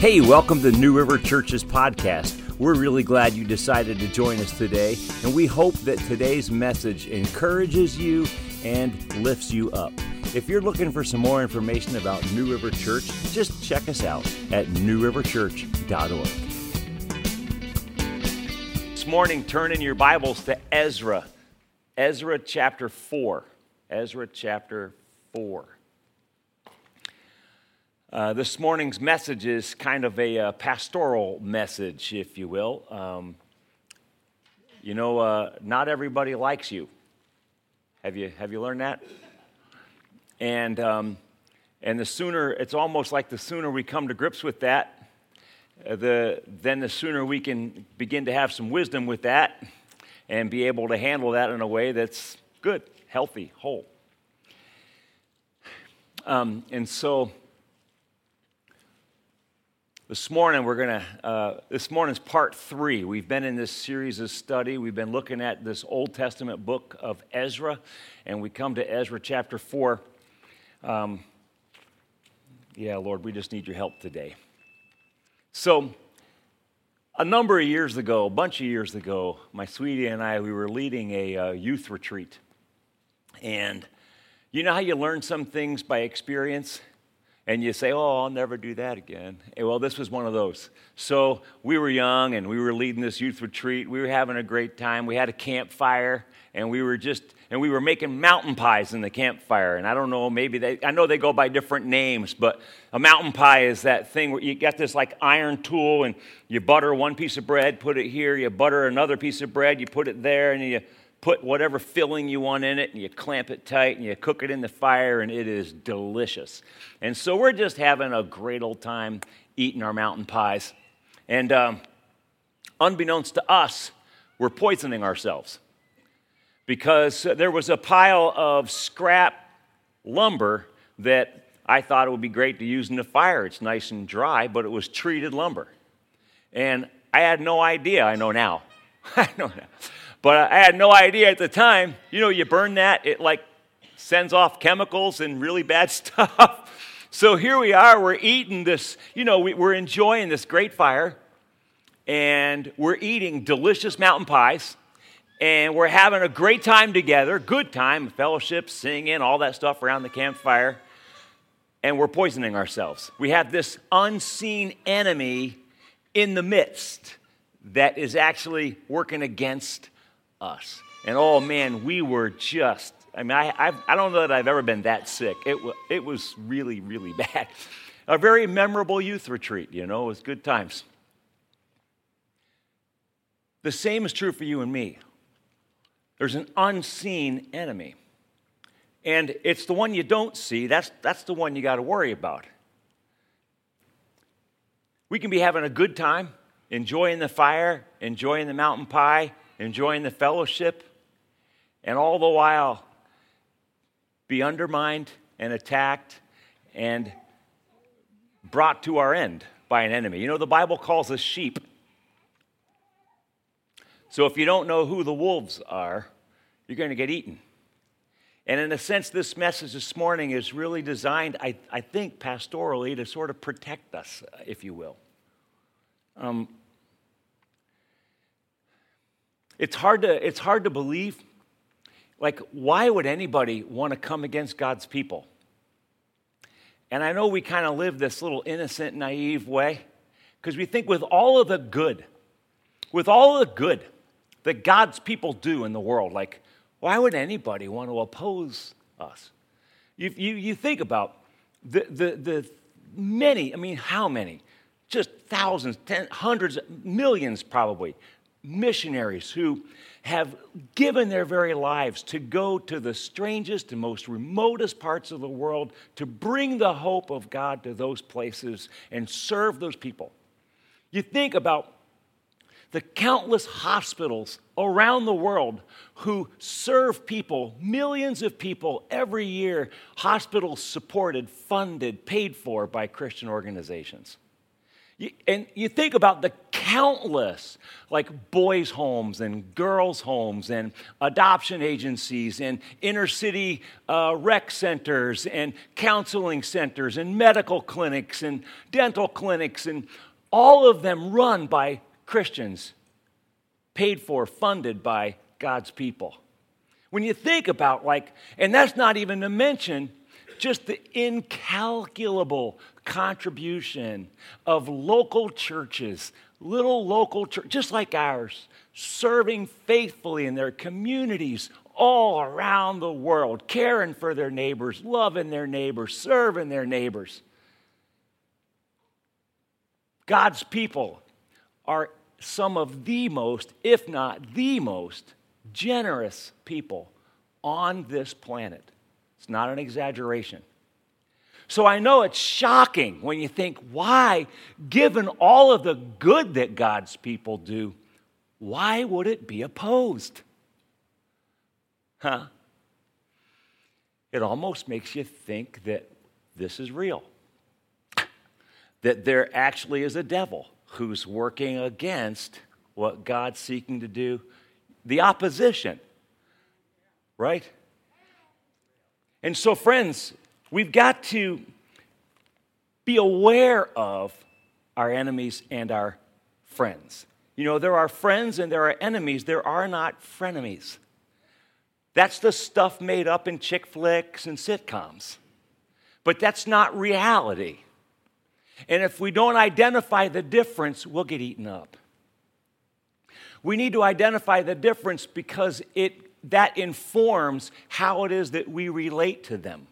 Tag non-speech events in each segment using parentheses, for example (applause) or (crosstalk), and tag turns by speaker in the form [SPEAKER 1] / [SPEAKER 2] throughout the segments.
[SPEAKER 1] Hey, welcome to New River Church's podcast. We're really glad you decided to join us today, and we hope that today's message encourages you and lifts you up. If you're looking for some more information about New River Church, just check us out at newriverchurch.org. This morning, turn in your Bibles to Ezra, Ezra chapter 4. Ezra chapter 4. Uh, this morning's message is kind of a uh, pastoral message, if you will. Um, you know, uh, not everybody likes you. Have you have you learned that? And um, and the sooner it's almost like the sooner we come to grips with that, uh, the then the sooner we can begin to have some wisdom with that, and be able to handle that in a way that's good, healthy, whole. Um, and so this morning, we're going to, uh, this morning's part three. We've been in this series of study. We've been looking at this Old Testament book of Ezra, and we come to Ezra chapter four. Um, yeah, Lord, we just need your help today. So, a number of years ago, a bunch of years ago, my sweetie and I, we were leading a uh, youth retreat. And you know how you learn some things by experience? And you say, Oh, I'll never do that again. And well, this was one of those. So we were young and we were leading this youth retreat. We were having a great time. We had a campfire and we were just, and we were making mountain pies in the campfire. And I don't know, maybe they, I know they go by different names, but a mountain pie is that thing where you got this like iron tool and you butter one piece of bread, put it here, you butter another piece of bread, you put it there, and you put whatever filling you want in it and you clamp it tight and you cook it in the fire and it is delicious. And so we're just having a great old time eating our mountain pies. And um, unbeknownst to us, we're poisoning ourselves because there was a pile of scrap lumber that I thought it would be great to use in the fire. It's nice and dry, but it was treated lumber. And I had no idea. I know now. (laughs) I know now but I had no idea at the time. You know, you burn that, it like sends off chemicals and really bad (laughs) stuff. so here we are, we're eating this, you know, we, are enjoying this great fire, and we're eating delicious mountain pies, and we're having a great time together, good time, fellowship, singing, all that stuff around the campfire, and we're poisoning ourselves. We have this unseen enemy in the midst that is actually working against us. And oh man, we were just, I mean, I, I've, I do not know that I've ever been that sick. It, it was really, really (laughs) bad. A very memorable youth retreat, you know, it was good times. The same is true for you and me. There's an unseen enemy. And it's the one you don't see, that's, that's the one you got to worry about. We can be having a good time, enjoying the fire, enjoying the mountain pie, enjoying the fellowship, and all the while be undermined and attacked and brought to our end by an enemy. You know, the Bible calls us sheep. So if you don't know who the wolves are, you're going to get eaten. And in a sense, this message this morning is really designed, I, I think, pastorally to sort of protect us, if you will. Um, it's hard to, it's hard to believe. Like, why would anybody want to come against God's people? And I know we kind of live this little innocent, naive way because we think with all of the good, with all of the good that God's people do in the world, like, why would anybody want to oppose us? You, you, you think about the, the, the many, I mean, how many? Just thousands, ten, hundreds, millions probably missionaries who have given their very lives to go to the strangest and most remotest parts of the world to bring the hope of God to those places and serve those people. You think about the countless hospitals around the world who serve people, millions of people every year, hospitals supported, funded, paid for by Christian organizations. And you think about the countless, like boys' homes and girls' homes and adoption agencies and inner city uh, rec centers and counseling centers and medical clinics and dental clinics, and all of them run by Christians, paid for, funded by God's people. When you think about, like, and that's not even to mention just the incalculable contribution of local churches, little local churches, just like ours, serving faithfully in their communities all around the world, caring for their neighbors, loving their neighbors, serving their neighbors. God's people are some of the most, if not the most, generous people on this planet. It's not an exaggeration. So I know it's shocking when you think, why, given all of the good that God's people do, why would it be opposed? Huh? It almost makes you think that this is real. That there actually is a devil who's working against what God's seeking to do, the opposition, right? And so, friends, we've got to be aware of our enemies and our friends. You know, there are friends and there are enemies, there are not frenemies. That's the stuff made up in chick flicks and sitcoms. But that's not reality. And if we don't identify the difference, we'll get eaten up. We need to identify the difference because it that informs how it is that we relate to them.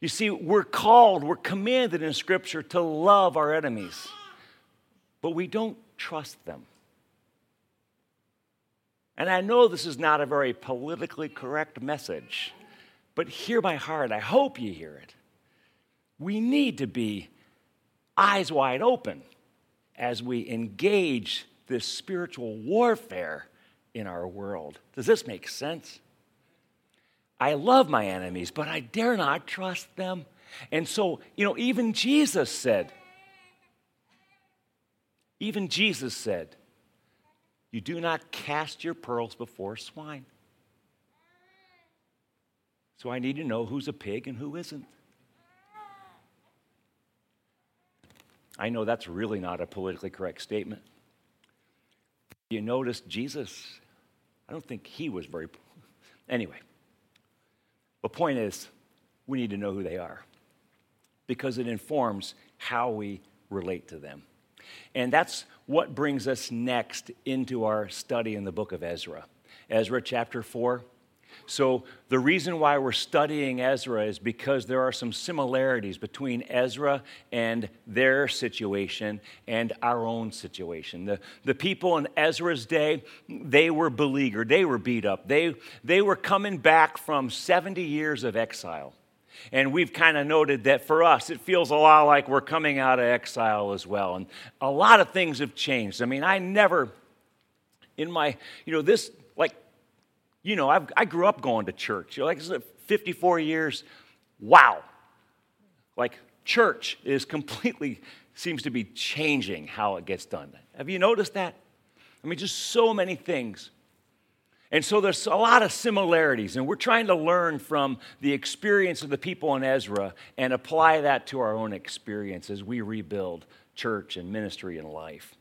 [SPEAKER 1] You see, we're called, we're commanded in Scripture to love our enemies, but we don't trust them. And I know this is not a very politically correct message, but hear my heart. I hope you hear it. We need to be eyes wide open as we engage this spiritual warfare in our world. Does this make sense? I love my enemies, but I dare not trust them. And so, you know, even Jesus said, even Jesus said, you do not cast your pearls before swine. So I need to know who's a pig and who isn't. I know that's really not a politically correct statement. You notice Jesus, I don't think he was very. Anyway, the point is, we need to know who they are because it informs how we relate to them. And that's what brings us next into our study in the book of Ezra. Ezra chapter 4. So, the reason why we're studying Ezra is because there are some similarities between Ezra and their situation and our own situation. The, the people in Ezra's day, they were beleaguered, they were beat up, they, they were coming back from 70 years of exile. And we've kind of noted that for us, it feels a lot like we're coming out of exile as well. And a lot of things have changed. I mean, I never, in my, you know, this, you know, I've, i grew up going to church. You like 54 years. Wow. Like church is completely seems to be changing how it gets done. Have you noticed that? I mean, just so many things. And so there's a lot of similarities, and we're trying to learn from the experience of the people in Ezra and apply that to our own experience as we rebuild church and ministry and life.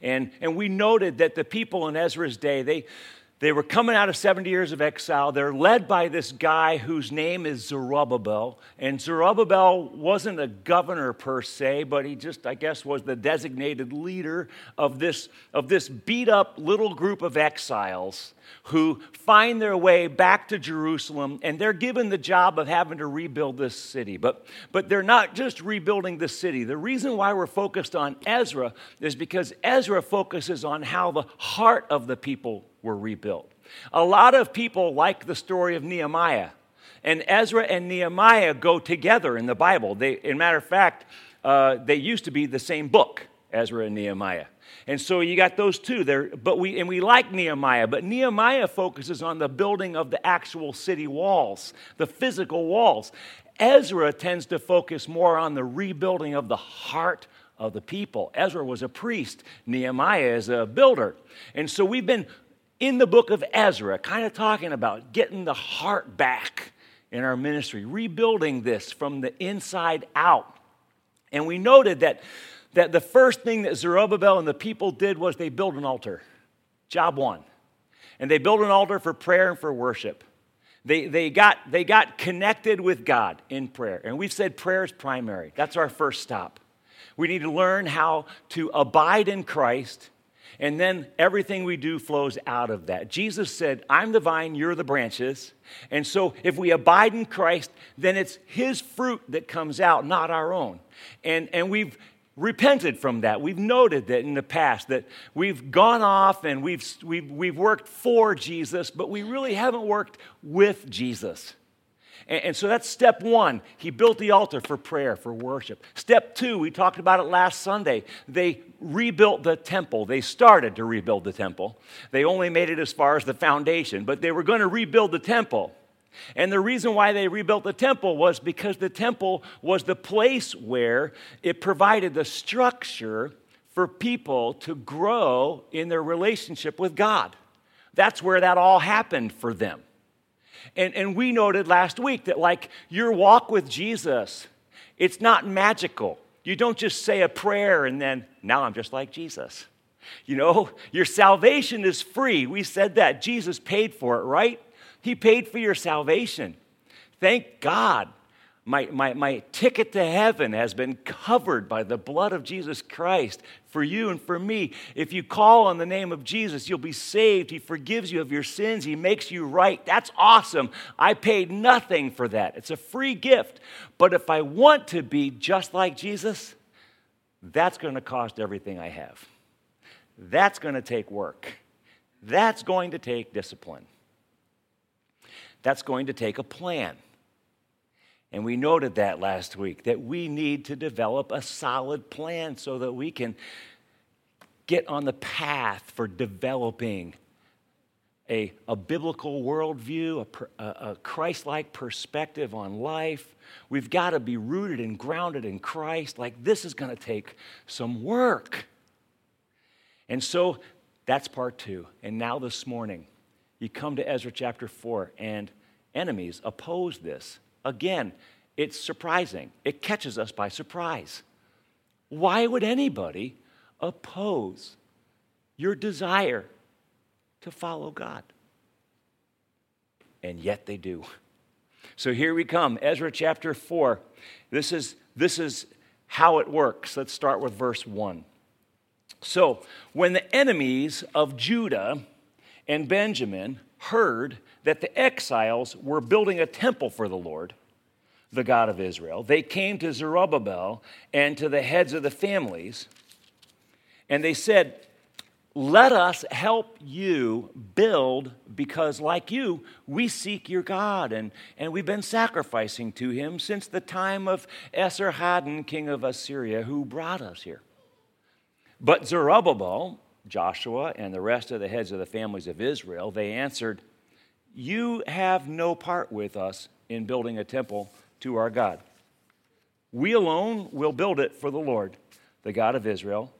[SPEAKER 1] And, and we noted that the people in Ezra's day, they, they were coming out of 70 years of exile. They're led by this guy whose name is Zerubbabel. And Zerubbabel wasn't a governor per se, but he just, I guess, was the designated leader of this, of this beat up little group of exiles who find their way back to Jerusalem. And they're given the job of having to rebuild this city. But, but they're not just rebuilding the city. The reason why we're focused on Ezra is because Ezra focuses on how the heart of the people were rebuilt. A lot of people like the story of Nehemiah, and Ezra and Nehemiah go together in the Bible. They, in matter of fact, uh, they used to be the same book, Ezra and Nehemiah. And so you got those two there, but we and we like Nehemiah, but Nehemiah focuses on the building of the actual city walls, the physical walls. Ezra tends to focus more on the rebuilding of the heart of the people. Ezra was a priest, Nehemiah is a builder. And so we've been in the book of Ezra, kind of talking about getting the heart back in our ministry, rebuilding this from the inside out. And we noted that, that the first thing that Zerubbabel and the people did was they built an altar. Job one. And they built an altar for prayer and for worship. They, they, got, they got connected with God in prayer. And we've said prayer is primary. That's our first stop. We need to learn how to abide in Christ and then everything we do flows out of that. Jesus said, I'm the vine, you're the branches. And so if we abide in Christ, then it's his fruit that comes out, not our own. And, and we've repented from that. We've noted that in the past that we've gone off and we've, we've, we've worked for Jesus, but we really haven't worked with Jesus. And, and so that's step one. He built the altar for prayer, for worship. Step two, we talked about it last Sunday. They rebuilt the temple. They started to rebuild the temple. They only made it as far as the foundation, but they were going to rebuild the temple. And the reason why they rebuilt the temple was because the temple was the place where it provided the structure for people to grow in their relationship with God. That's where that all happened for them. And, and we noted last week that, like, your walk with Jesus, it's not magical. You don't just say a prayer and then, now I'm just like Jesus. You know, (laughs) your salvation is free. We said that. Jesus paid for it, right? He paid for your salvation. Thank God my, my, my ticket to heaven has been covered by the blood of Jesus Christ for you and for me. If you call on the name of Jesus, you'll be saved. He forgives you of your sins, He makes you right. That's awesome. I paid nothing for that, it's a free gift. But if I want to be just like Jesus, that's going to cost everything I have. That's going to take work. That's going to take discipline. That's going to take a plan. And we noted that last week that we need to develop a solid plan so that we can get on the path for developing a, a biblical worldview, a, a Christ like perspective on life. We've got to be rooted and grounded in Christ. Like, this is going to take some work. And so that's part two. And now this morning, you come to Ezra chapter 4, and enemies oppose this. Again, it's surprising. It catches us by surprise. Why would anybody oppose your desire to follow God? And yet they do. So here we come, Ezra chapter 4. This is, this is how it works. Let's start with verse 1. So, when the enemies of Judah and Benjamin heard that the exiles were building a temple for the Lord, the God of Israel. They came to Zerubbabel and to the heads of the families, and they said, Let us help you build, because like you, we seek your God, and, and we've been sacrificing to him since the time of Esarhaddon, king of Assyria, who brought us here. But Zerubbabel, Joshua, and the rest of the heads of the families of Israel, they answered, You have no part with us in building a temple to our God. We alone will build it for the Lord, the God of Israel,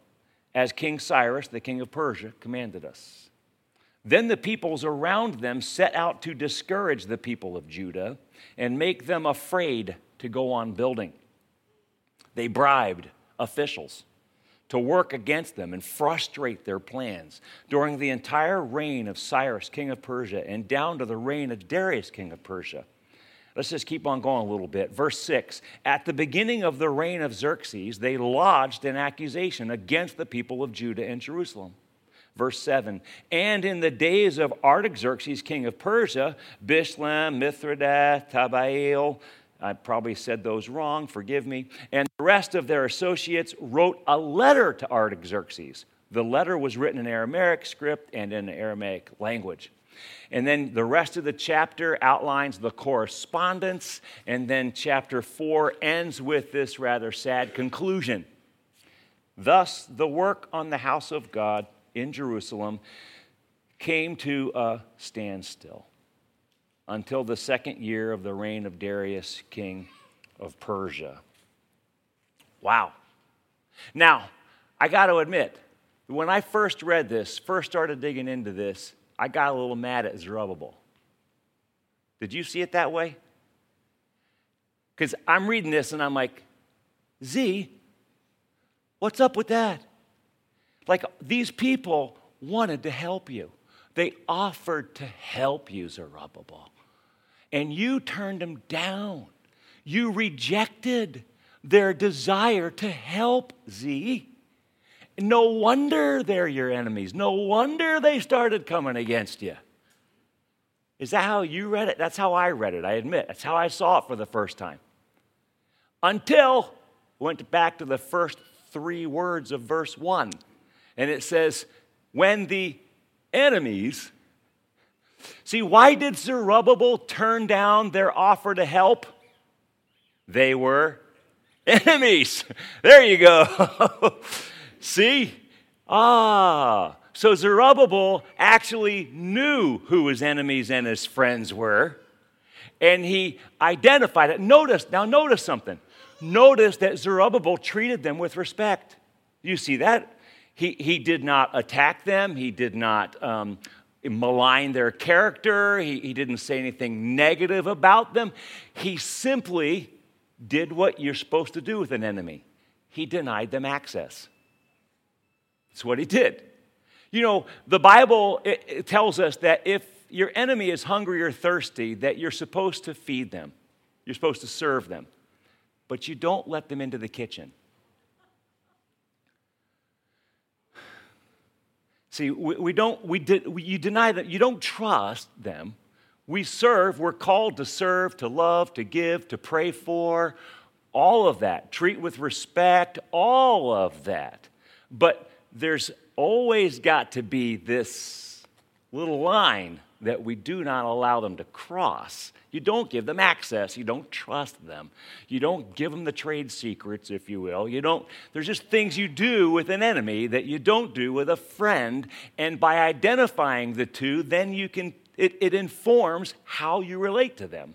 [SPEAKER 1] as King Cyrus, the king of Persia, commanded us. Then the peoples around them set out to discourage the people of Judah and make them afraid to go on building. They bribed officials to work against them and frustrate their plans during the entire reign of Cyrus, king of Persia, and down to the reign of Darius, king of Persia. Let's just keep on going a little bit. Verse 6 At the beginning of the reign of Xerxes, they lodged an accusation against the people of Judah and Jerusalem. Verse 7 And in the days of Artaxerxes, king of Persia, Bishlam, Mithredath, Tabael, I probably said those wrong, forgive me, and the rest of their associates wrote a letter to Artaxerxes. The letter was written in Aramaic script and in Aramaic language. And then the rest of the chapter outlines the correspondence. And then chapter four ends with this rather sad conclusion. Thus, the work on the house of God in Jerusalem came to a standstill until the second year of the reign of Darius, king of Persia. Wow. Now, I got to admit, when I first read this, first started digging into this, I got a little mad at Zerubbabel. Did you see it that way? Because I'm reading this and I'm like, Z, what's up with that? Like these people wanted to help you. They offered to help you, Zerubbabel. And you turned them down. You rejected their desire to help Z. No wonder they're your enemies. No wonder they started coming against you. Is that how you read it? That's how I read it, I admit. That's how I saw it for the first time. Until went back to the first three words of verse 1. And it says, When the enemies, see, why did Zerubbabel turn down their offer to help? They were enemies. (laughs) There you go. (laughs) See? Ah. So Zerubbabel actually knew who his enemies and his friends were, and he identified it. Notice, now notice something. Notice that Zerubbabel treated them with respect. You see that? He, he did not attack them, he did not um, malign their character, he, he didn't say anything negative about them. He simply did what you're supposed to do with an enemy he denied them access. That's what he did. You know, the Bible it, it tells us that if your enemy is hungry or thirsty, that you're supposed to feed them, you're supposed to serve them, but you don't let them into the kitchen. See, we, we don't, we, did, we, you deny that, you don't trust them, we serve, we're called to serve, to love, to give, to pray for, all of that. Treat with respect, all of that. But there's always got to be this little line that we do not allow them to cross. You don't give them access. You don't trust them. You don't give them the trade secrets, if you will. You don't, there's just things you do with an enemy that you don't do with a friend. And by identifying the two, then you can it, it informs how you relate to them.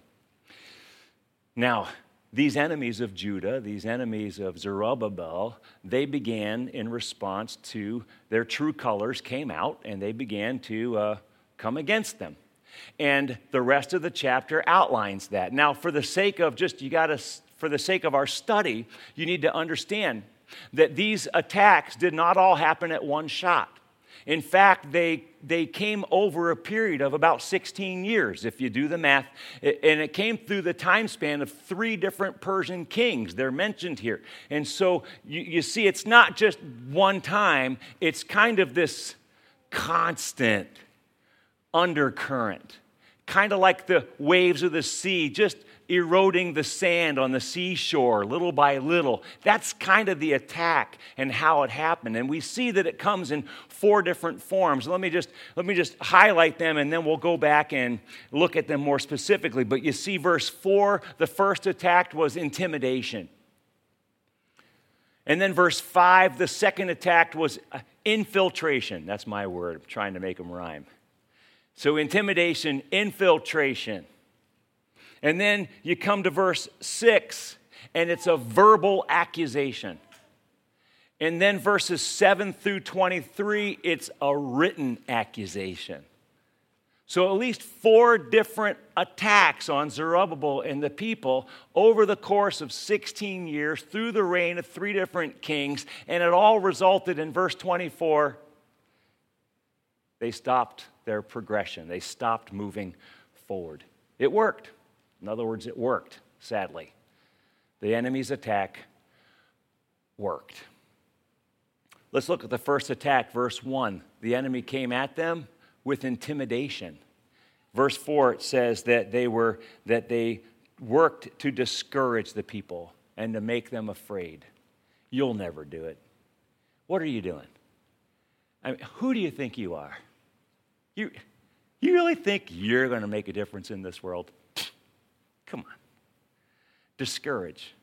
[SPEAKER 1] Now, these enemies of Judah, these enemies of Zerubbabel, they began in response to their true colors came out and they began to uh, come against them. And the rest of the chapter outlines that. Now, for the sake of just, you got to, for the sake of our study, you need to understand that these attacks did not all happen at one shot. In fact, they, they came over a period of about 16 years, if you do the math. And it came through the time span of three different Persian kings. They're mentioned here. And so you, you see, it's not just one time, it's kind of this constant undercurrent, kind of like the waves of the sea, just eroding the sand on the seashore little by little. That's kind of the attack and how it happened. And we see that it comes in four different forms. Let me just let me just highlight them and then we'll go back and look at them more specifically. But you see verse 4, the first attack was intimidation. And then verse 5, the second attack was uh, infiltration. That's my word, I'm trying to make them rhyme. So intimidation, infiltration. And then you come to verse 6, and it's a verbal accusation. And then verses 7 through 23, it's a written accusation. So, at least four different attacks on Zerubbabel and the people over the course of 16 years through the reign of three different kings, and it all resulted in verse 24 they stopped their progression, they stopped moving forward. It worked. In other words, it worked, sadly. The enemy's attack worked. Let's look at the first attack, verse 1. The enemy came at them with intimidation. Verse 4 it says that they were that they worked to discourage the people and to make them afraid. You'll never do it. What are you doing? I mean, who do you think you are? You, you really think you're going to make a difference in this world? (sniffs) Come on. Discourage,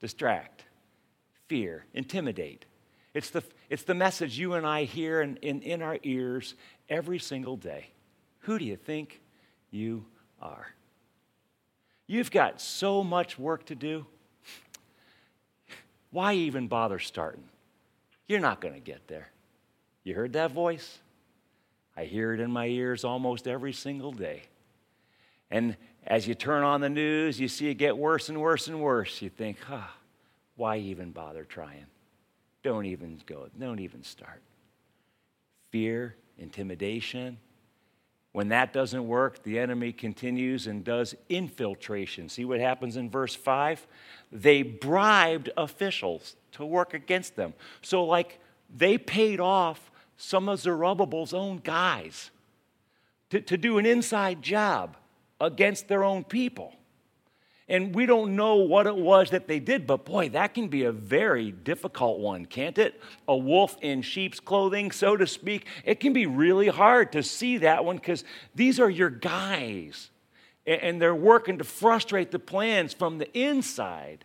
[SPEAKER 1] distract, fear, intimidate. It's the, it's the message you and I hear in, in, in our ears every single day. Who do you think you are? You've got so much work to do. Why even bother starting? You're not going to get there. You heard that voice? I hear it in my ears almost every single day. And as you turn on the news, you see it get worse and worse and worse. You think, ah, why even bother trying? Don't even go, don't even start. Fear, intimidation. When that doesn't work, the enemy continues and does infiltration. See what happens in verse 5? They bribed officials to work against them. So, like, they paid off some of Zerubbabel's own guys to, to do an inside job against their own people. And we don't know what it was that they did, but boy, that can be a very difficult one, can't it? A wolf in sheep's clothing, so to speak. It can be really hard to see that one because these are your guys. And they're working to frustrate the plans from the inside.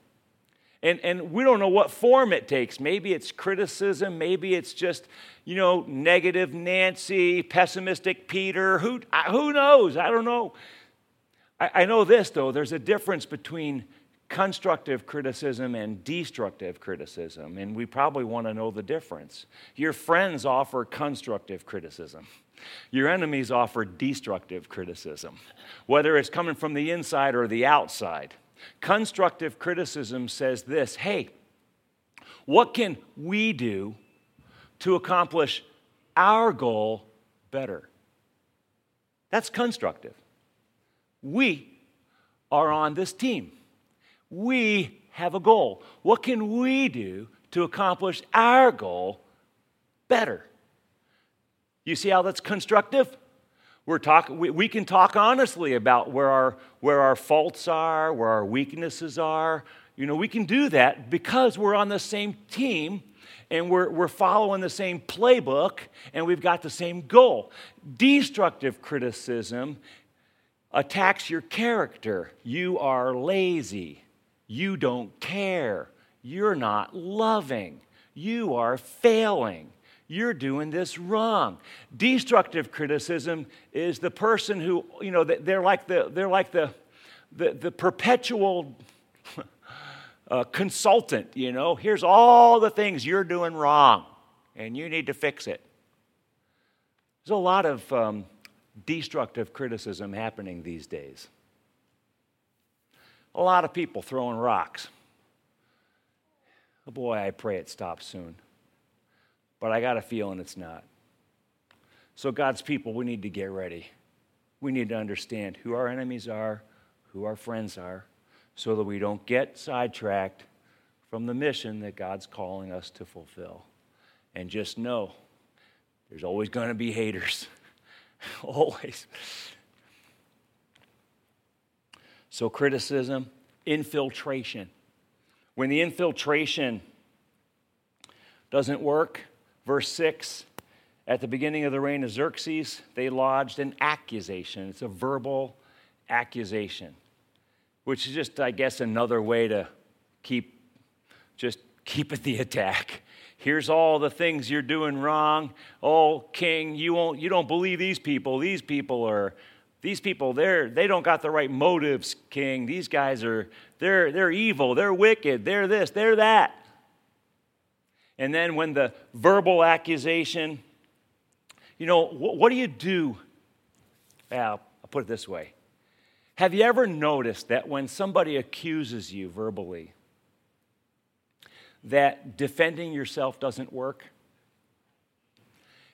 [SPEAKER 1] And, and we don't know what form it takes. Maybe it's criticism, maybe it's just, you know, negative Nancy, pessimistic Peter. Who, who knows? I don't know. I, I know this, though there's a difference between constructive criticism and destructive criticism, and we probably want to know the difference. Your friends offer constructive criticism. Your enemies offer destructive criticism, whether it's coming from the inside or the outside. Constructive criticism says this hey, what can we do to accomplish our goal better? That's constructive. We are on this team. We have a goal. What can we do to accomplish our goal better? You see how that's constructive? We're talk, we, we can talk honestly about where our, where our faults are, where our weaknesses are. You know, we can do that because we're on the same team and we're, we're following the same playbook and we've got the same goal. Destructive criticism attacks your character. You are lazy. You don't care. You're not loving. You are failing. You're doing this wrong. Destructive criticism is the person who, you know, they're like the, they're like the, the, the perpetual (laughs) uh, consultant, you know. Here's all the things you're doing wrong, and you need to fix it. There's a lot of um, destructive criticism happening these days. A lot of people throwing rocks. Oh boy, I pray it stops soon. But I got a feeling it's not. So, God's people, we need to get ready. We need to understand who our enemies are, who our friends are, so that we don't get sidetracked from the mission that God's calling us to fulfill. And just know there's always going to be haters. (laughs) Always. So, criticism, infiltration. When the infiltration doesn't work, verse 6, at the beginning of the reign of Xerxes, they lodged an accusation. It's a verbal accusation, which is just, I guess, another way to keep just keep at the attack. Here's all the things you're doing wrong. Oh, king, you won't you don't believe these people. These people are these people they're they don't got the right motives, king. These guys are they're they're evil, they're wicked, they're this, they're that. And then when the verbal accusation, you know, what, what do you do? Well, I'll put it this way. Have you ever noticed that when somebody accuses you verbally, that defending yourself doesn't work?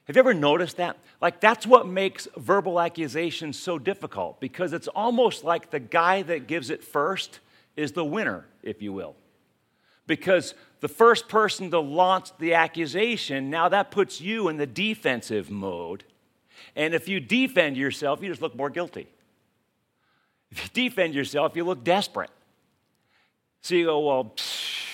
[SPEAKER 1] Have you ever noticed that? Like, that's what makes verbal accusations so difficult because it's almost like the guy that gives it first is the winner, if you will. Because the first person to launch the accusation, now that puts you in the defensive mode. And if you defend yourself, you just look more guilty. If you defend yourself, you look desperate. So you go, well, psh,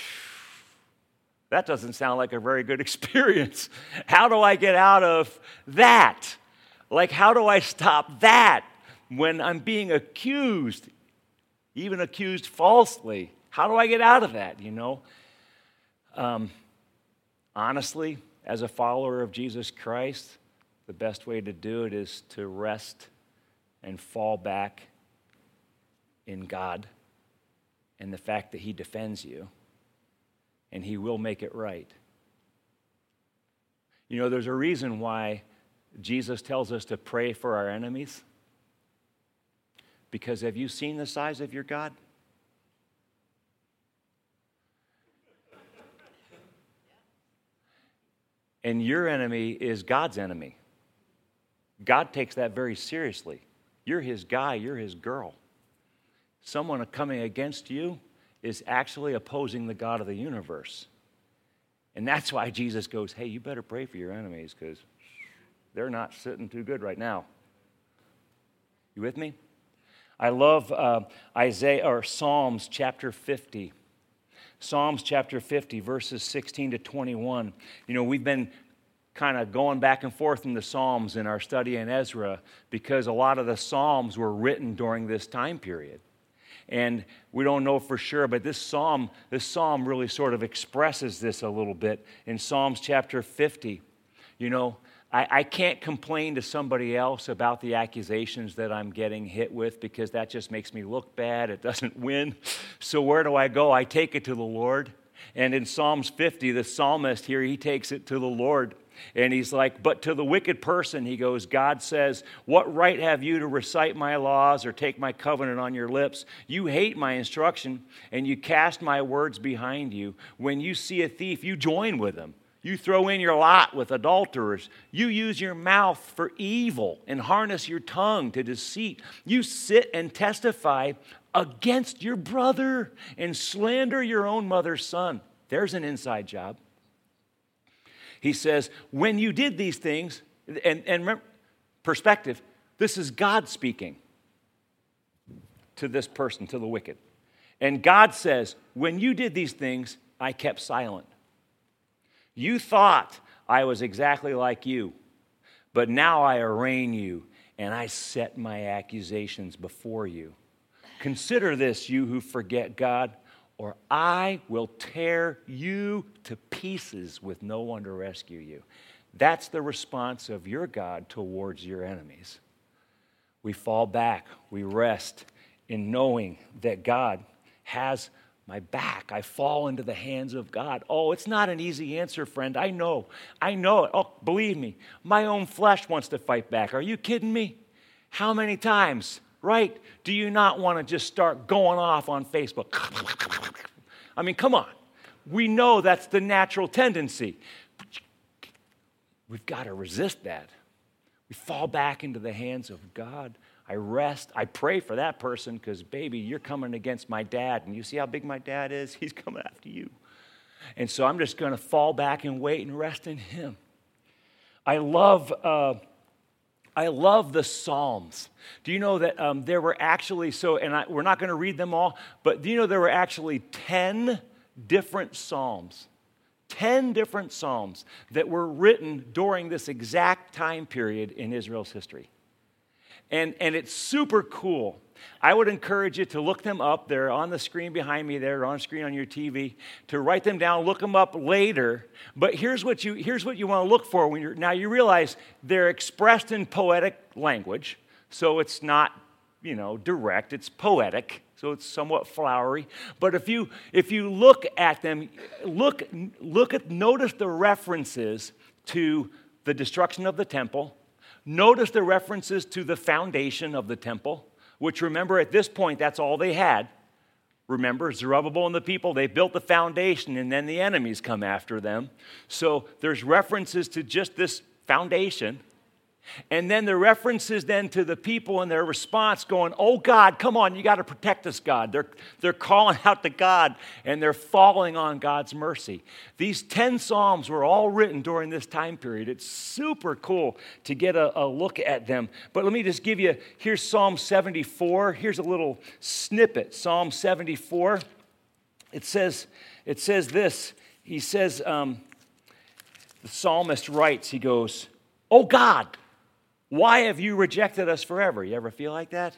[SPEAKER 1] that doesn't sound like a very good (laughs) experience. How do I get out of that? Like, how do I stop that when I'm being accused, even accused falsely? How do I get out of that, you know? Um, honestly, as a follower of Jesus Christ, the best way to do it is to rest and fall back in God and the fact that He defends you and He will make it right. You know, there's a reason why Jesus tells us to pray for our enemies. Because have you seen the size of your God? And your enemy is God's enemy. God takes that very seriously. You're his guy, you're his girl. Someone coming against you is actually opposing the God of the universe. And that's why Jesus goes, Hey, you better pray for your enemies because they're not sitting too good right now. You with me? I love uh, Isaiah or Psalms chapter 50. Psalms chapter 50, verses 16 to 21. You know, we've been kind of going back and forth in the Psalms in our study in Ezra because a lot of the Psalms were written during this time period. And we don't know for sure, but this psalm, this psalm really sort of expresses this a little bit in Psalms chapter 50. You know, I, I can't complain to somebody else about the accusations that I'm getting hit with because that just makes me look bad. It doesn't (laughs) win. So where do I go? I take it to the Lord. And in Psalms 50, the psalmist here, he takes it to the Lord. And he's like, But to the wicked person, he goes, God says, What right have you to recite my laws or take my covenant on your lips? You hate my instruction, and you cast my words behind you. When you see a thief, you join with him. You throw in your lot with adulterers. You use your mouth for evil and harness your tongue to deceit. You sit and testify against your brother and slander your own mother's son. There's an inside job. He says, when you did these things, and, and remember, perspective, this is God speaking to this person, to the wicked. And God says, when you did these things, I kept silent. You thought I was exactly like you, but now I arraign you and I set my accusations before you. Consider this, you who forget God, or I will tear you to pieces with no one to rescue you. That's the response of your God towards your enemies. We fall back, we rest in knowing that God has my back. I fall into the hands of God. Oh, it's not an easy answer, friend. I know. I know it. Oh, believe me, my own flesh wants to fight back. Are you kidding me? How many times, right? Do you not want to just start going off on Facebook? I mean, come on. We know that's the natural tendency. We've got to resist that. We fall back into the hands of God. I rest. I pray for that person because, baby, you're coming against my dad. And you see how big my dad is? He's coming after you. And so I'm just going to fall back and wait and rest in him. I love. Uh, I love the Psalms. Do you know that um, there were actually, so, and I, we're not going to read them all, but do you know there were actually 10 different Psalms? 10 different Psalms that were written during this exact time period in Israel's history. And, and it's super cool. I would encourage you to look them up. They're on the screen behind me, they're on screen on your TV, to write them down, look them up later. But here's what you, here's what you want to look for when you're now you realize they're expressed in poetic language, so it's not, you know, direct, it's poetic. So it's somewhat flowery. But if you if you look at them, look look at notice the references to the destruction of the temple, Notice the references to the foundation of the temple, which remember at this point, that's all they had. Remember, Zerubbabel and the people, they built the foundation and then the enemies come after them. So there's references to just this foundation. And then the references then to the people and their response going, Oh God, come on, you got to protect us, God. They're, they're calling out to God and they're falling on God's mercy. These 10 Psalms were all written during this time period. It's super cool to get a, a look at them. But let me just give you here's Psalm 74. Here's a little snippet. Psalm 74. It says, it says this. He says, um, the psalmist writes, he goes, Oh God, why have you rejected us forever? You ever feel like that?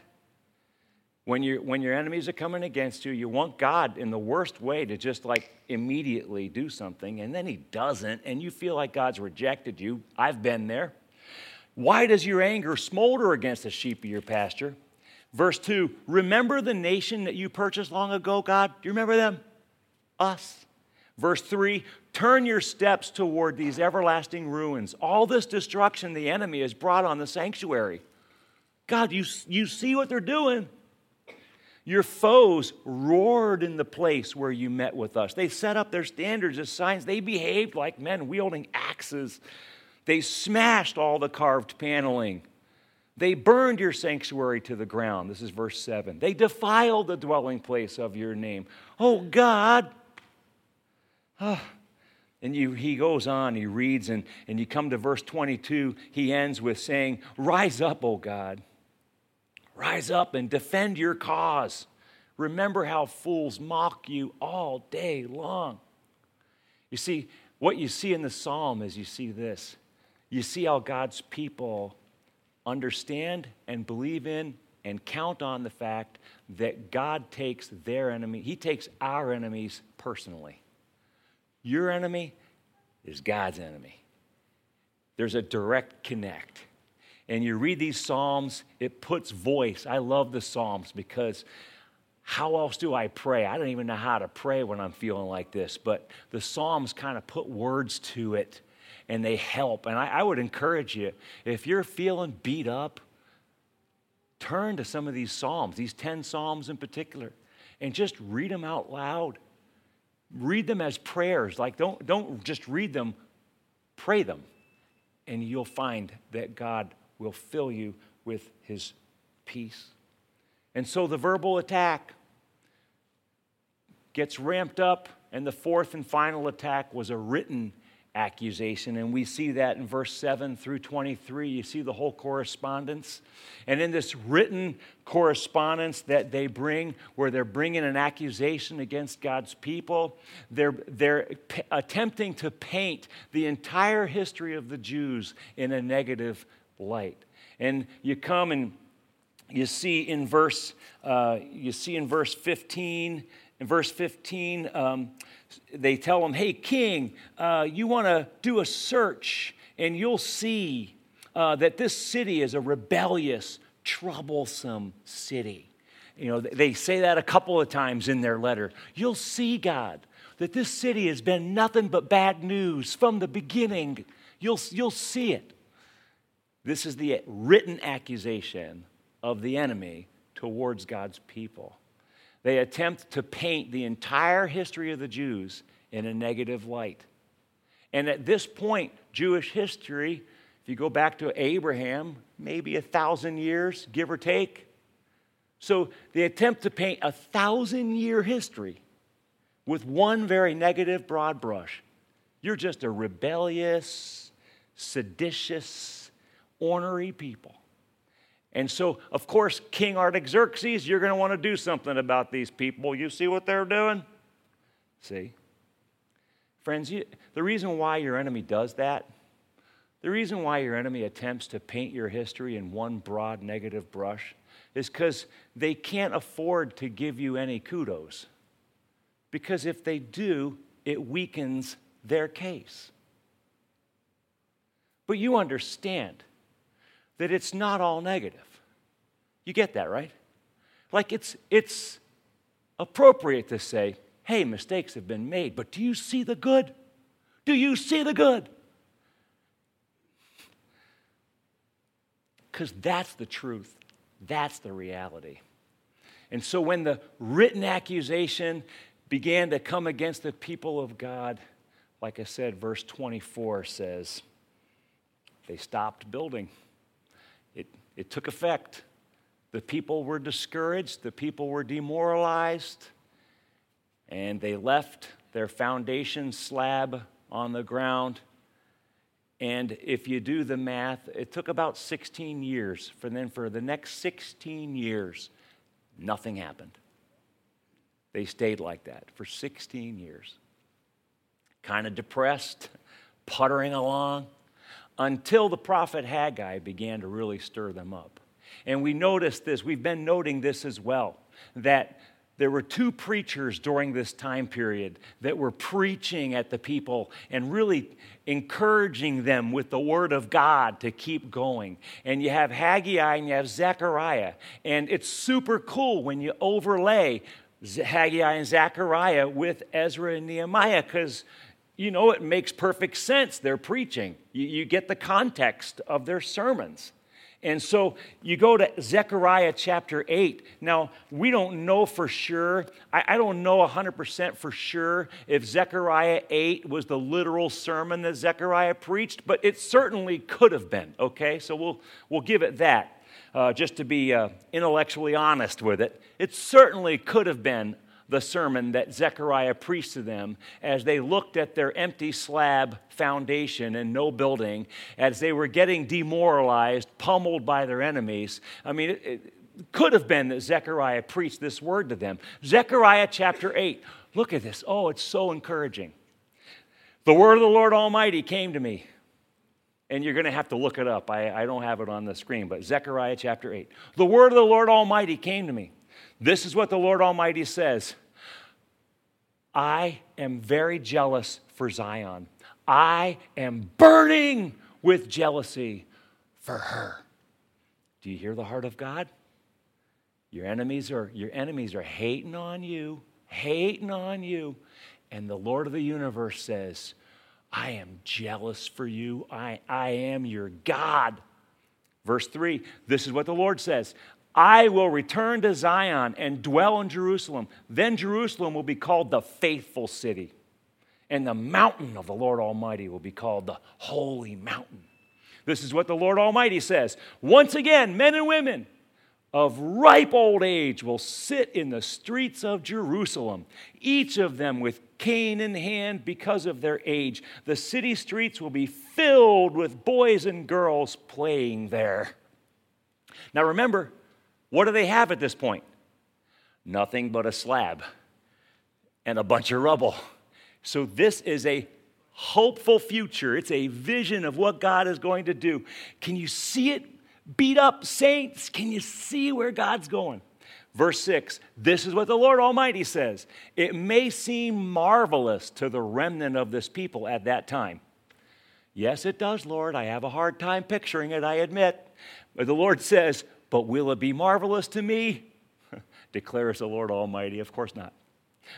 [SPEAKER 1] When, you when your enemies are coming against you, you want God in the worst way to just like immediately do something, and then He doesn't, and you feel like God's rejected you. I've been there. Why does your anger smolder against the sheep of your pasture? Verse 2 Remember the nation that you purchased long ago, God? Do you remember them? Us. Verse 3 Turn your steps toward these everlasting ruins. All this destruction the enemy has brought on the sanctuary. God, you, you see what they're doing. Your foes roared in the place where you met with us. They set up their standards as signs. They behaved like men wielding axes. They smashed all the carved paneling. They burned your sanctuary to the ground. This is verse 7. They defiled the dwelling place of your name. Oh God. Ah. And you, he goes on, he reads, and, and you come to verse 22. He ends with saying, Rise up, O God. Rise up and defend your cause. Remember how fools mock you all day long. You see, what you see in the psalm is you see this. You see how God's people understand and believe in and count on the fact that God takes their enemy, He takes our enemies personally. Your enemy is God's enemy. There's a direct connect and you read these Psalms, it puts voice. I love the Psalms because how else do I pray? I don't even know how to pray when I'm feeling like this, but the Psalms kind of put words to it and they help. And I, I would encourage you if you're feeling beat up, turn to some of these Psalms, these 10 Psalms in particular, and just read them out loud. Read them as prayers. Like, don't, don't just read them, pray them. And you'll find that God will fill you with his peace. And so the verbal attack gets ramped up, and the fourth and final attack was a written accusation. And we see that in verse 7 through 23. You see the whole correspondence. And in this written correspondence that they bring, where they're bringing an accusation against God's people, they're, they're p- attempting to paint the entire history of the Jews in a negative light. And you come and you see in verse, uh, you see in verse 15, in verse 15, um, they tell him, hey, king, uh, you want to do a search and you'll see uh, that this city is a rebellious, troublesome city. You know, they say that a couple of times in their letter. You'll see, God, that this city has been nothing but bad news from the beginning. You'll, you'll see it. This is the written accusation of the enemy towards God's people. They attempt to paint the entire history of the Jews in a negative light. And at this point, Jewish history, if you go back to Abraham, maybe a thousand years, give or take. So they attempt to paint a thousand year history with one very negative broad brush. You're just a rebellious, seditious, ornery people. And so, of course, King Artaxerxes, you're going to want to do something about these people. You see what they're doing? See? Friends, you, the reason why your enemy does that, the reason why your enemy attempts to paint your history in one broad negative brush is because they can't afford to give you any kudos. Because if they do, it weakens their case. But you understand that it's not all negative. You get that, right? Like it's, it's appropriate to say, hey, mistakes have been made, but do you see the good? Do you see the good? Because that's the truth, that's the reality. And so when the written accusation began to come against the people of God, like I said, verse 24 says, they stopped building. It took effect. The people were discouraged, the people were demoralized, and they left their foundation slab on the ground. And if you do the math, it took about 16 years. For then, for the next 16 years, nothing happened. They stayed like that for 16 years. Kind of depressed, puttering along until the prophet Haggai began to really stir them up. And we noticed this, we've been noting this as well, that there were two preachers during this time period that were preaching at the people and really encouraging them with the word of God to keep going. And you have Haggai and you have Zechariah. And it's super cool when you overlay Haggai and Zechariah with Ezra and Nehemiah because, you know, it makes perfect sense. They're preaching. You, you get the context of their sermons. And so you go to Zechariah chapter 8. Now, we don't know for sure. I, I, don't know 100% for sure if Zechariah 8 was the literal sermon that Zechariah preached, but it certainly could have been, okay? So we'll, we'll give it that uh, just to be uh, intellectually honest with it, it certainly could have been the sermon that Zechariah preached to them as they looked at their empty slab foundation and no building, as they were getting demoralized, pummeled by their enemies. I mean, it, it could have been that Zechariah preached this word to them. Zechariah chapter 8. Look at this. Oh, it's so encouraging. The word of the Lord Almighty came to me and you're going to have to look it up. I, I don't have it on the screen, but Zechariah chapter 8. The word of the Lord Almighty came to me. This is what the Lord Almighty says I am very jealous for Zion. I am burning with jealousy for her. Do you hear the heart of God? Your enemies are your enemies are hating on you, hating on you. And the Lord of the universe says, I am jealous for you. I, I am your God. Verse 3 this is what the Lord says I will return to Zion and dwell in Jerusalem. Then Jerusalem will be called the faithful city, and the mountain of the Lord Almighty will be called the holy mountain. This is what the Lord Almighty says. Once again, men and women, of ripe old age will sit in the streets of Jerusalem, each of them with cane in hand because of their age. The city streets will be filled with boys and girls playing there. Now remember, what do they have at this point? Nothing but a slab and a bunch of rubble. So this is a hopeful future. It's a vision of what God is going to do. Can you see it beat up saints, can you see where God's going? Verse 6 This is what the Lord Almighty says It may seem marvelous to the remnant of this people at that time. Yes, it does, Lord. I have a hard time picturing it, I admit. But the Lord says, But will it be marvelous to me? (laughs) Declares the Lord Almighty. Of course not.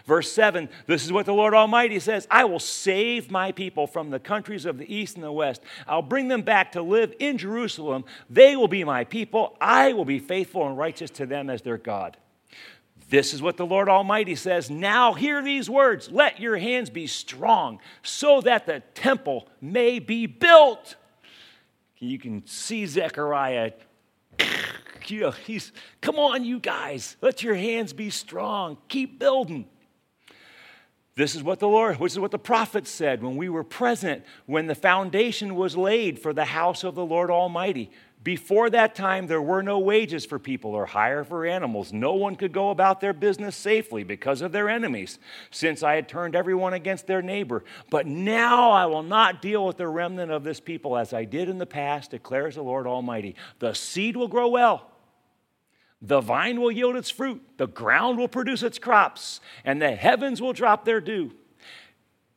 [SPEAKER 1] Verse 7 this is what the Lord Almighty says I will save my people from the countries of the east and the west. I'll bring them back to live in Jerusalem. They will be my people. I will be faithful and righteous to them as their God. This is what the Lord Almighty says. Now hear these words Let your hands be strong so that the temple may be built. You can see Zechariah. (laughs) He's, come on, you guys. Let your hands be strong. Keep building. This is what the Lord, this is what the prophet said when we were present, when the foundation was laid for the house of the Lord Almighty. Before that time, there were no wages for people or hire for animals. No one could go about their business safely because of their enemies, since I had turned everyone against their neighbor. But now I will not deal with the remnant of this people as I did in the past, declares the Lord Almighty. The seed will grow well the vine will yield its fruit, the ground will produce its crops, and the heavens will drop their dew.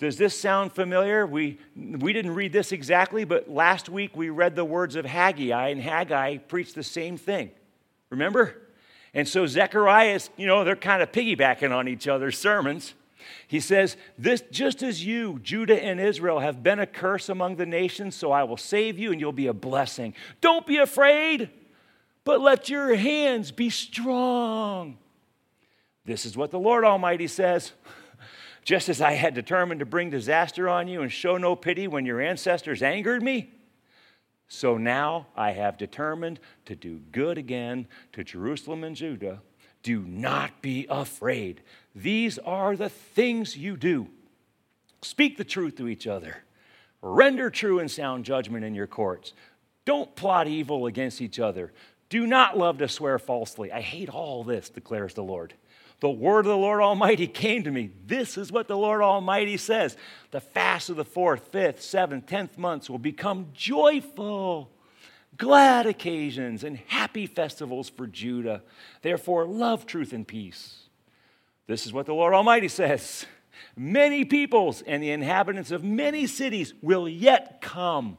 [SPEAKER 1] Does this sound familiar? We, we didn't read this exactly, but last week we read the words of Haggai, and Haggai preached the same thing. Remember? And so Zechariah is, you know, they're kind of piggybacking on each other's sermons. He says, This just as you, Judah and Israel, have been a curse among the nations, so I will save you and you'll be a blessing. Don't be afraid but let your hands be strong. This is what the Lord Almighty says. Just as I had determined to bring disaster on you and show no pity when your ancestors angered me, so now I have determined to do good again to Jerusalem and Judah. Do not be afraid. These are the things you do. Speak the truth to each other. Render true and sound judgment in your courts. Don't plot evil against each other. Do not love to swear falsely. I hate all this, declares the Lord. The word of the Lord Almighty came to me. This is what the Lord Almighty says. The fast of the fourth, fifth, seventh, tenth months will become joyful, glad occasions, and happy festivals for Judah. Therefore, love truth and peace. This is what the Lord Almighty says. Many peoples and the inhabitants of many cities will yet come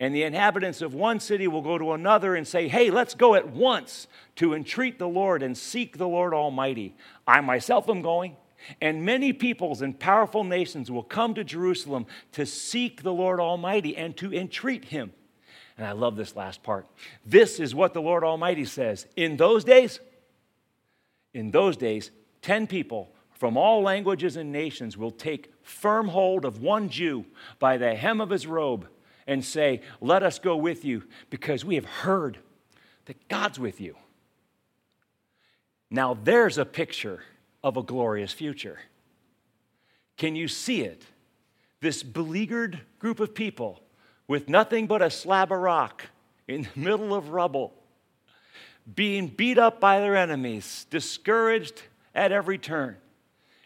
[SPEAKER 1] And the inhabitants of one city will go to another and say, Hey, let's go at once to entreat the Lord and seek the Lord Almighty. I myself am going, and many peoples and powerful nations will come to Jerusalem to seek the Lord Almighty and to entreat him. And I love this last part. This is what the Lord Almighty says. In those days, in those days, 10 people from all languages and nations will take firm hold of one Jew by the hem of his robe and say, Let us go with you because we have heard that God's with you. Now, there's a picture of a glorious future. Can you see it? This beleaguered group of people with nothing but a slab of rock in the middle of rubble, being beat up by their enemies, discouraged at every turn.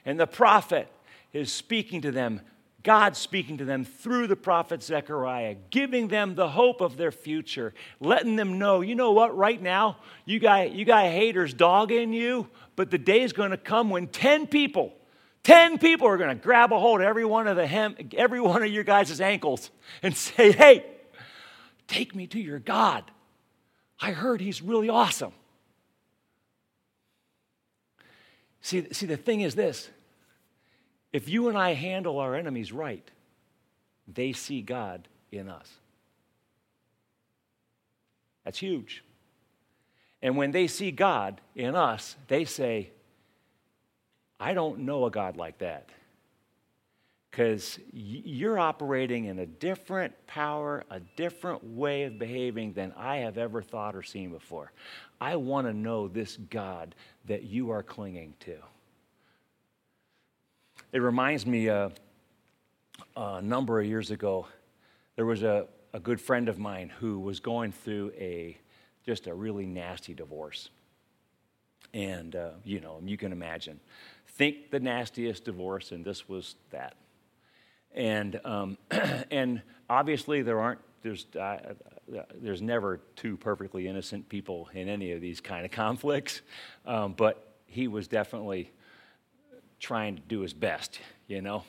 [SPEAKER 1] And the prophet is speaking to them God speaking to them through the prophet Zechariah, giving them the hope of their future, letting them know, you know what, right now, you got, you got haters dogging you, but the day is going to come when 10 people, 10 people are going to grab a hold of every one of, the hem, every one of your guys' ankles and (laughs) say, hey, take me to your God. I heard he's really awesome. See, see, the thing is this if you and I handle our enemies right, they see God in us. That's huge. And when they see God in us, they say, I don't know a God like that. Because you're operating in a different power, a different way of behaving than I have ever thought or seen before. I want to know this God that you are clinging to. It reminds me uh, a number of years ago, there was a, a good friend of mine who was going through a just a really nasty divorce. And, uh, you know, you can imagine. Think the nastiest divorce, and this was that. And, um, (clears throat) and obviously, there aren't, there's, uh, there's never two perfectly innocent people in any of these kind of (laughs) conflicts. Um, but he was definitely trying to do his best, you know.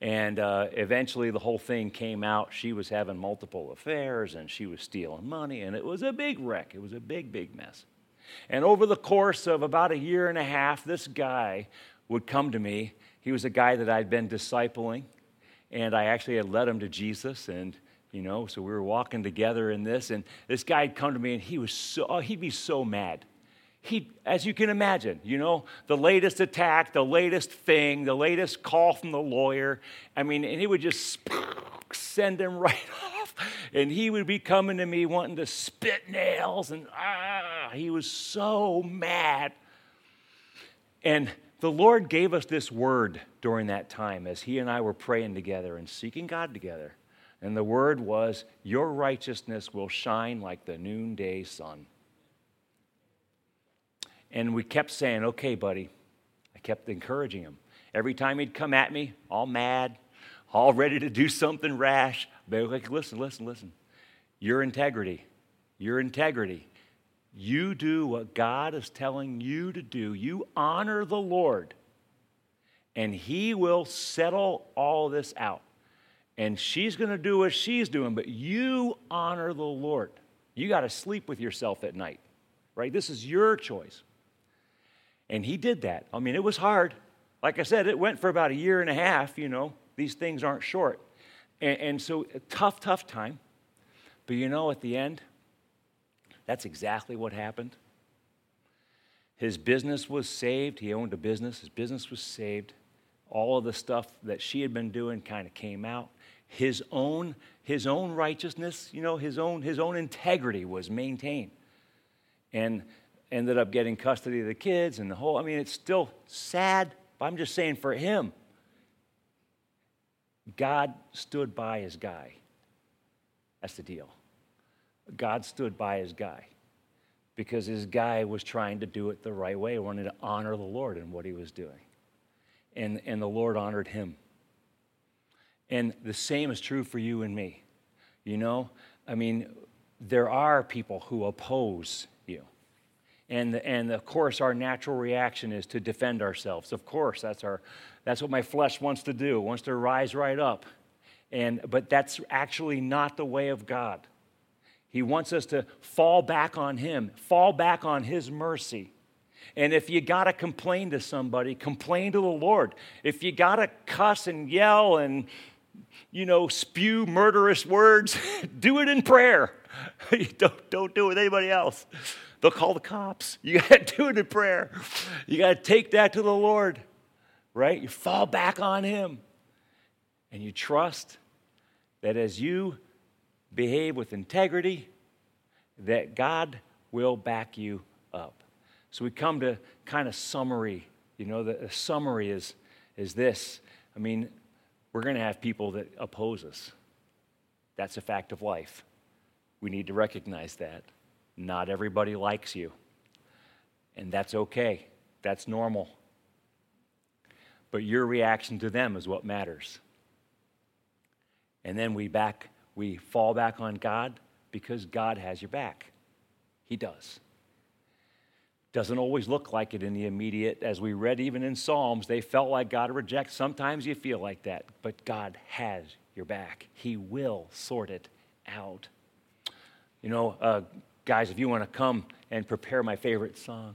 [SPEAKER 1] And uh, eventually, the whole thing came out. She was having multiple affairs and she was stealing money, and it was a big wreck. It was a big, big mess. And over the course of about a year and a half, this guy would come to me. He was a guy that I'd been discipling, and I actually had led him to Jesus. And you know, so we were walking together in this, and this guy would come to me, and he was so, oh, he'd be so mad he, as you can imagine, you know, the latest attack, the latest thing, the latest call from the lawyer. I mean, and he would just send him (laughs) right off. And he would be coming to me wanting to spit nails, and ah, he was so mad. And the Lord gave us this word during that time as he and I were praying together and seeking God together. And the word was, Your righteousness will shine like the noonday sun. And we kept saying, okay, buddy. I kept encouraging him. Every time he'd come at me, all mad, all ready to do something rash, I'd be like, listen, listen, listen. Your integrity, your integrity. You do what God is telling you to do. You honor the Lord, and He will settle all this out. And she's going to do what she's doing, but you honor the Lord. You got to sleep with yourself at night, right? This is your choice. And he did that. I mean, it was hard. Like I said, it went for about a year and a half, you know. These things aren't short. And, and so, a tough, tough time. But you know, at the end, that's exactly what happened. His business was saved. He owned a business. His business was saved. All of the stuff that she had been doing kind of came out. His own, his own righteousness, you know, his own, his own integrity was maintained. And ended up getting custody of the kids and the whole. I mean, it's still sad, but I'm just saying for him, God stood by his guy. That's the deal. God stood by his guy because his guy was trying to do it the right way, wanted to honor the Lord in what he was doing. And, and the Lord honored him. And the same is true for you and me. You know, I mean, there are people who oppose and, and of course, our natural reaction is to defend ourselves. Of course, that's, our, that's what my flesh wants to do, wants to rise right up. And, but that's actually not the way of God. He wants us to fall back on Him, fall back on His mercy. And if you got to complain to somebody, complain to the Lord. If you got to cuss and yell and, you know, spew murderous words, (laughs) do it in prayer. (laughs) don't, don't do it with anybody else. They'll call the cops. (laughs) You got to do it in prayer. You got to take that to the Lord, right? You fall back on Him and you trust that as you behave with integrity, that God will back you up. So we come to kind of summary. You know, the, summary is, is this. I mean, we're going to have people that oppose us. That's a fact of life. We need to recognize that. Not everybody likes you. And that's okay, that's normal. But your reaction to them is what matters. And then we back we fall back on God because God has your back. He does. Doesn't always look like it in the immediate. As we read even in Psalms, they felt like God rejects. Sometimes you feel like that, but God has your back. He will sort it out. You know, uh, guys, if you want to come and prepare my favorite song.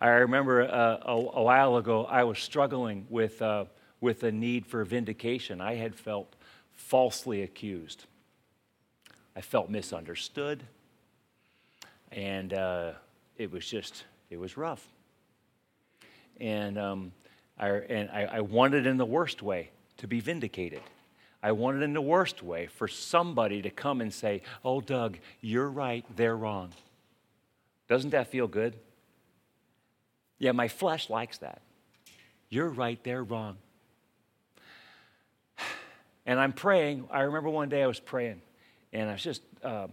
[SPEAKER 1] I remember uh, a, a, while ago I was struggling with, uh, with a need for vindication. I had felt falsely accused. I felt misunderstood, and uh, it was just, it was rough. And, um, I, and I, I wanted in the worst way to be vindicated. I wanted in the worst way for somebody to come and say, Oh, Doug, you're right, they're wrong. Doesn't that feel good? Yeah, my flesh likes that. You're right, they're wrong. (sighs) And I'm praying. I remember one day I was praying, and I was just, uh,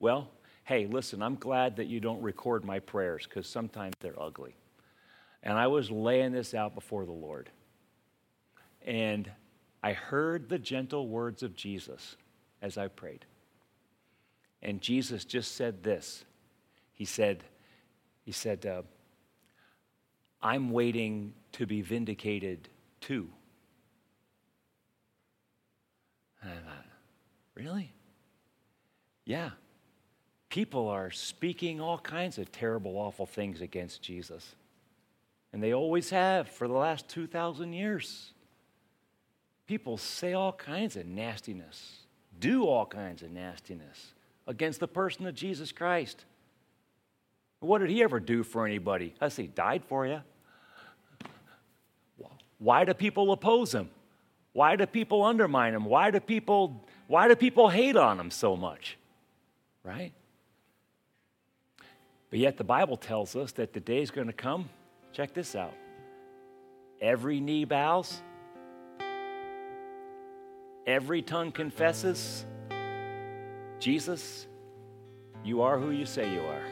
[SPEAKER 1] well, hey, listen, I'm glad that you don't record my prayers because sometimes they're ugly. And I was laying this out before the Lord. And I heard the gentle words of Jesus as I prayed. And Jesus just said this He said, He said, uh, I'm waiting to be vindicated too. And I thought, really? Yeah. People are speaking all kinds of terrible, awful things against Jesus. And they always have for the last 2,000 years. People say all kinds of nastiness, do all kinds of nastiness against the person of Jesus Christ. What did he ever do for anybody? I say, died for you. Why do people oppose him? Why do people undermine him? Why do people, why do people hate on him so much? Right? But yet the Bible tells us that the day is going to come. Check this out. Every knee bows, every tongue confesses Jesus, you are who you say you are.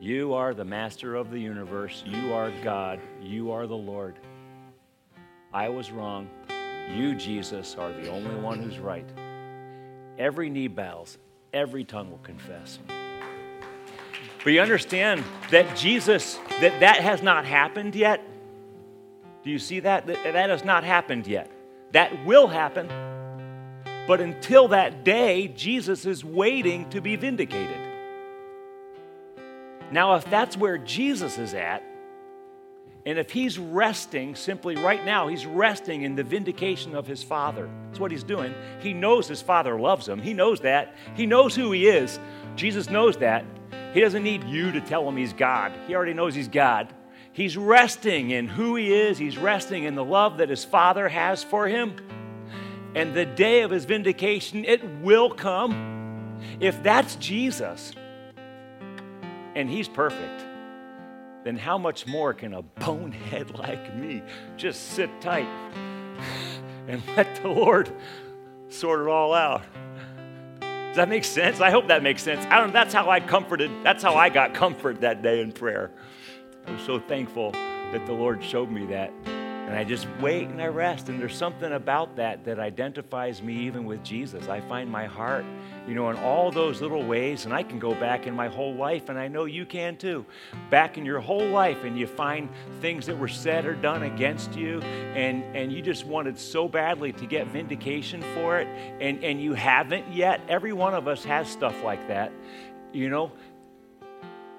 [SPEAKER 1] You are the master of the universe. You are God. You are the Lord. I was wrong. You, Jesus, are the only one who's right. Every knee bows, every tongue will confess. But you understand that Jesus, that that has not happened yet? Do you see that? That, that has not happened yet. That will happen. But until that day, Jesus is waiting to be vindicated. Now, if that's where Jesus is at, and if he's resting simply right now, he's resting in the vindication of his Father. That's what he's doing. He knows his Father loves him. He knows that. He knows who he is. Jesus knows that. He doesn't need you to tell him he's God. He already knows he's God. He's resting in who he is, he's resting in the love that his Father has for him. And the day of his vindication, it will come. If that's Jesus, and he's perfect then how much more can a bonehead (laughs) like me just sit tight (sighs) and let the Lord sort it all out? Does that make sense? I hope that makes sense. I don't that's how I comforted, that's how I got comfort that day in prayer. I was so thankful that the Lord showed me that. And I just wait and I rest. And there's something about that that identifies me even with Jesus. I find my heart, you know, in all those little ways. And I can go back in my whole life, and I know you can too. Back in your whole life, and you find things that were said or done against you, and, and you just wanted so badly to get vindication for it, and, and you haven't yet. Every one of us has stuff like that, you know.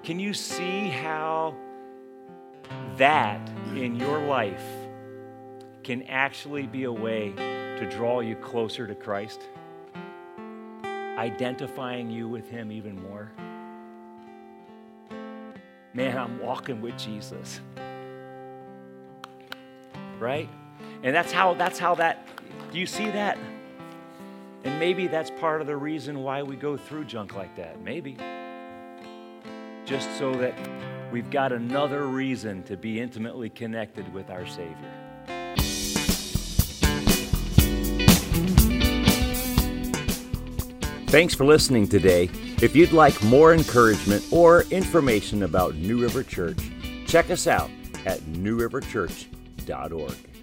[SPEAKER 1] Can you see how that in your life? can actually be a way to draw you closer to Christ, identifying you with Him even more. Man, I'm walking with Jesus. Right? And that's how that's how that do you see that? And maybe that's part of the reason why we go through junk like that. Maybe. Just so that we've got another reason to be intimately connected with our Savior. Thanks for listening today. If you'd like more encouragement or information about New River Church, check us out at newriverchurch.org.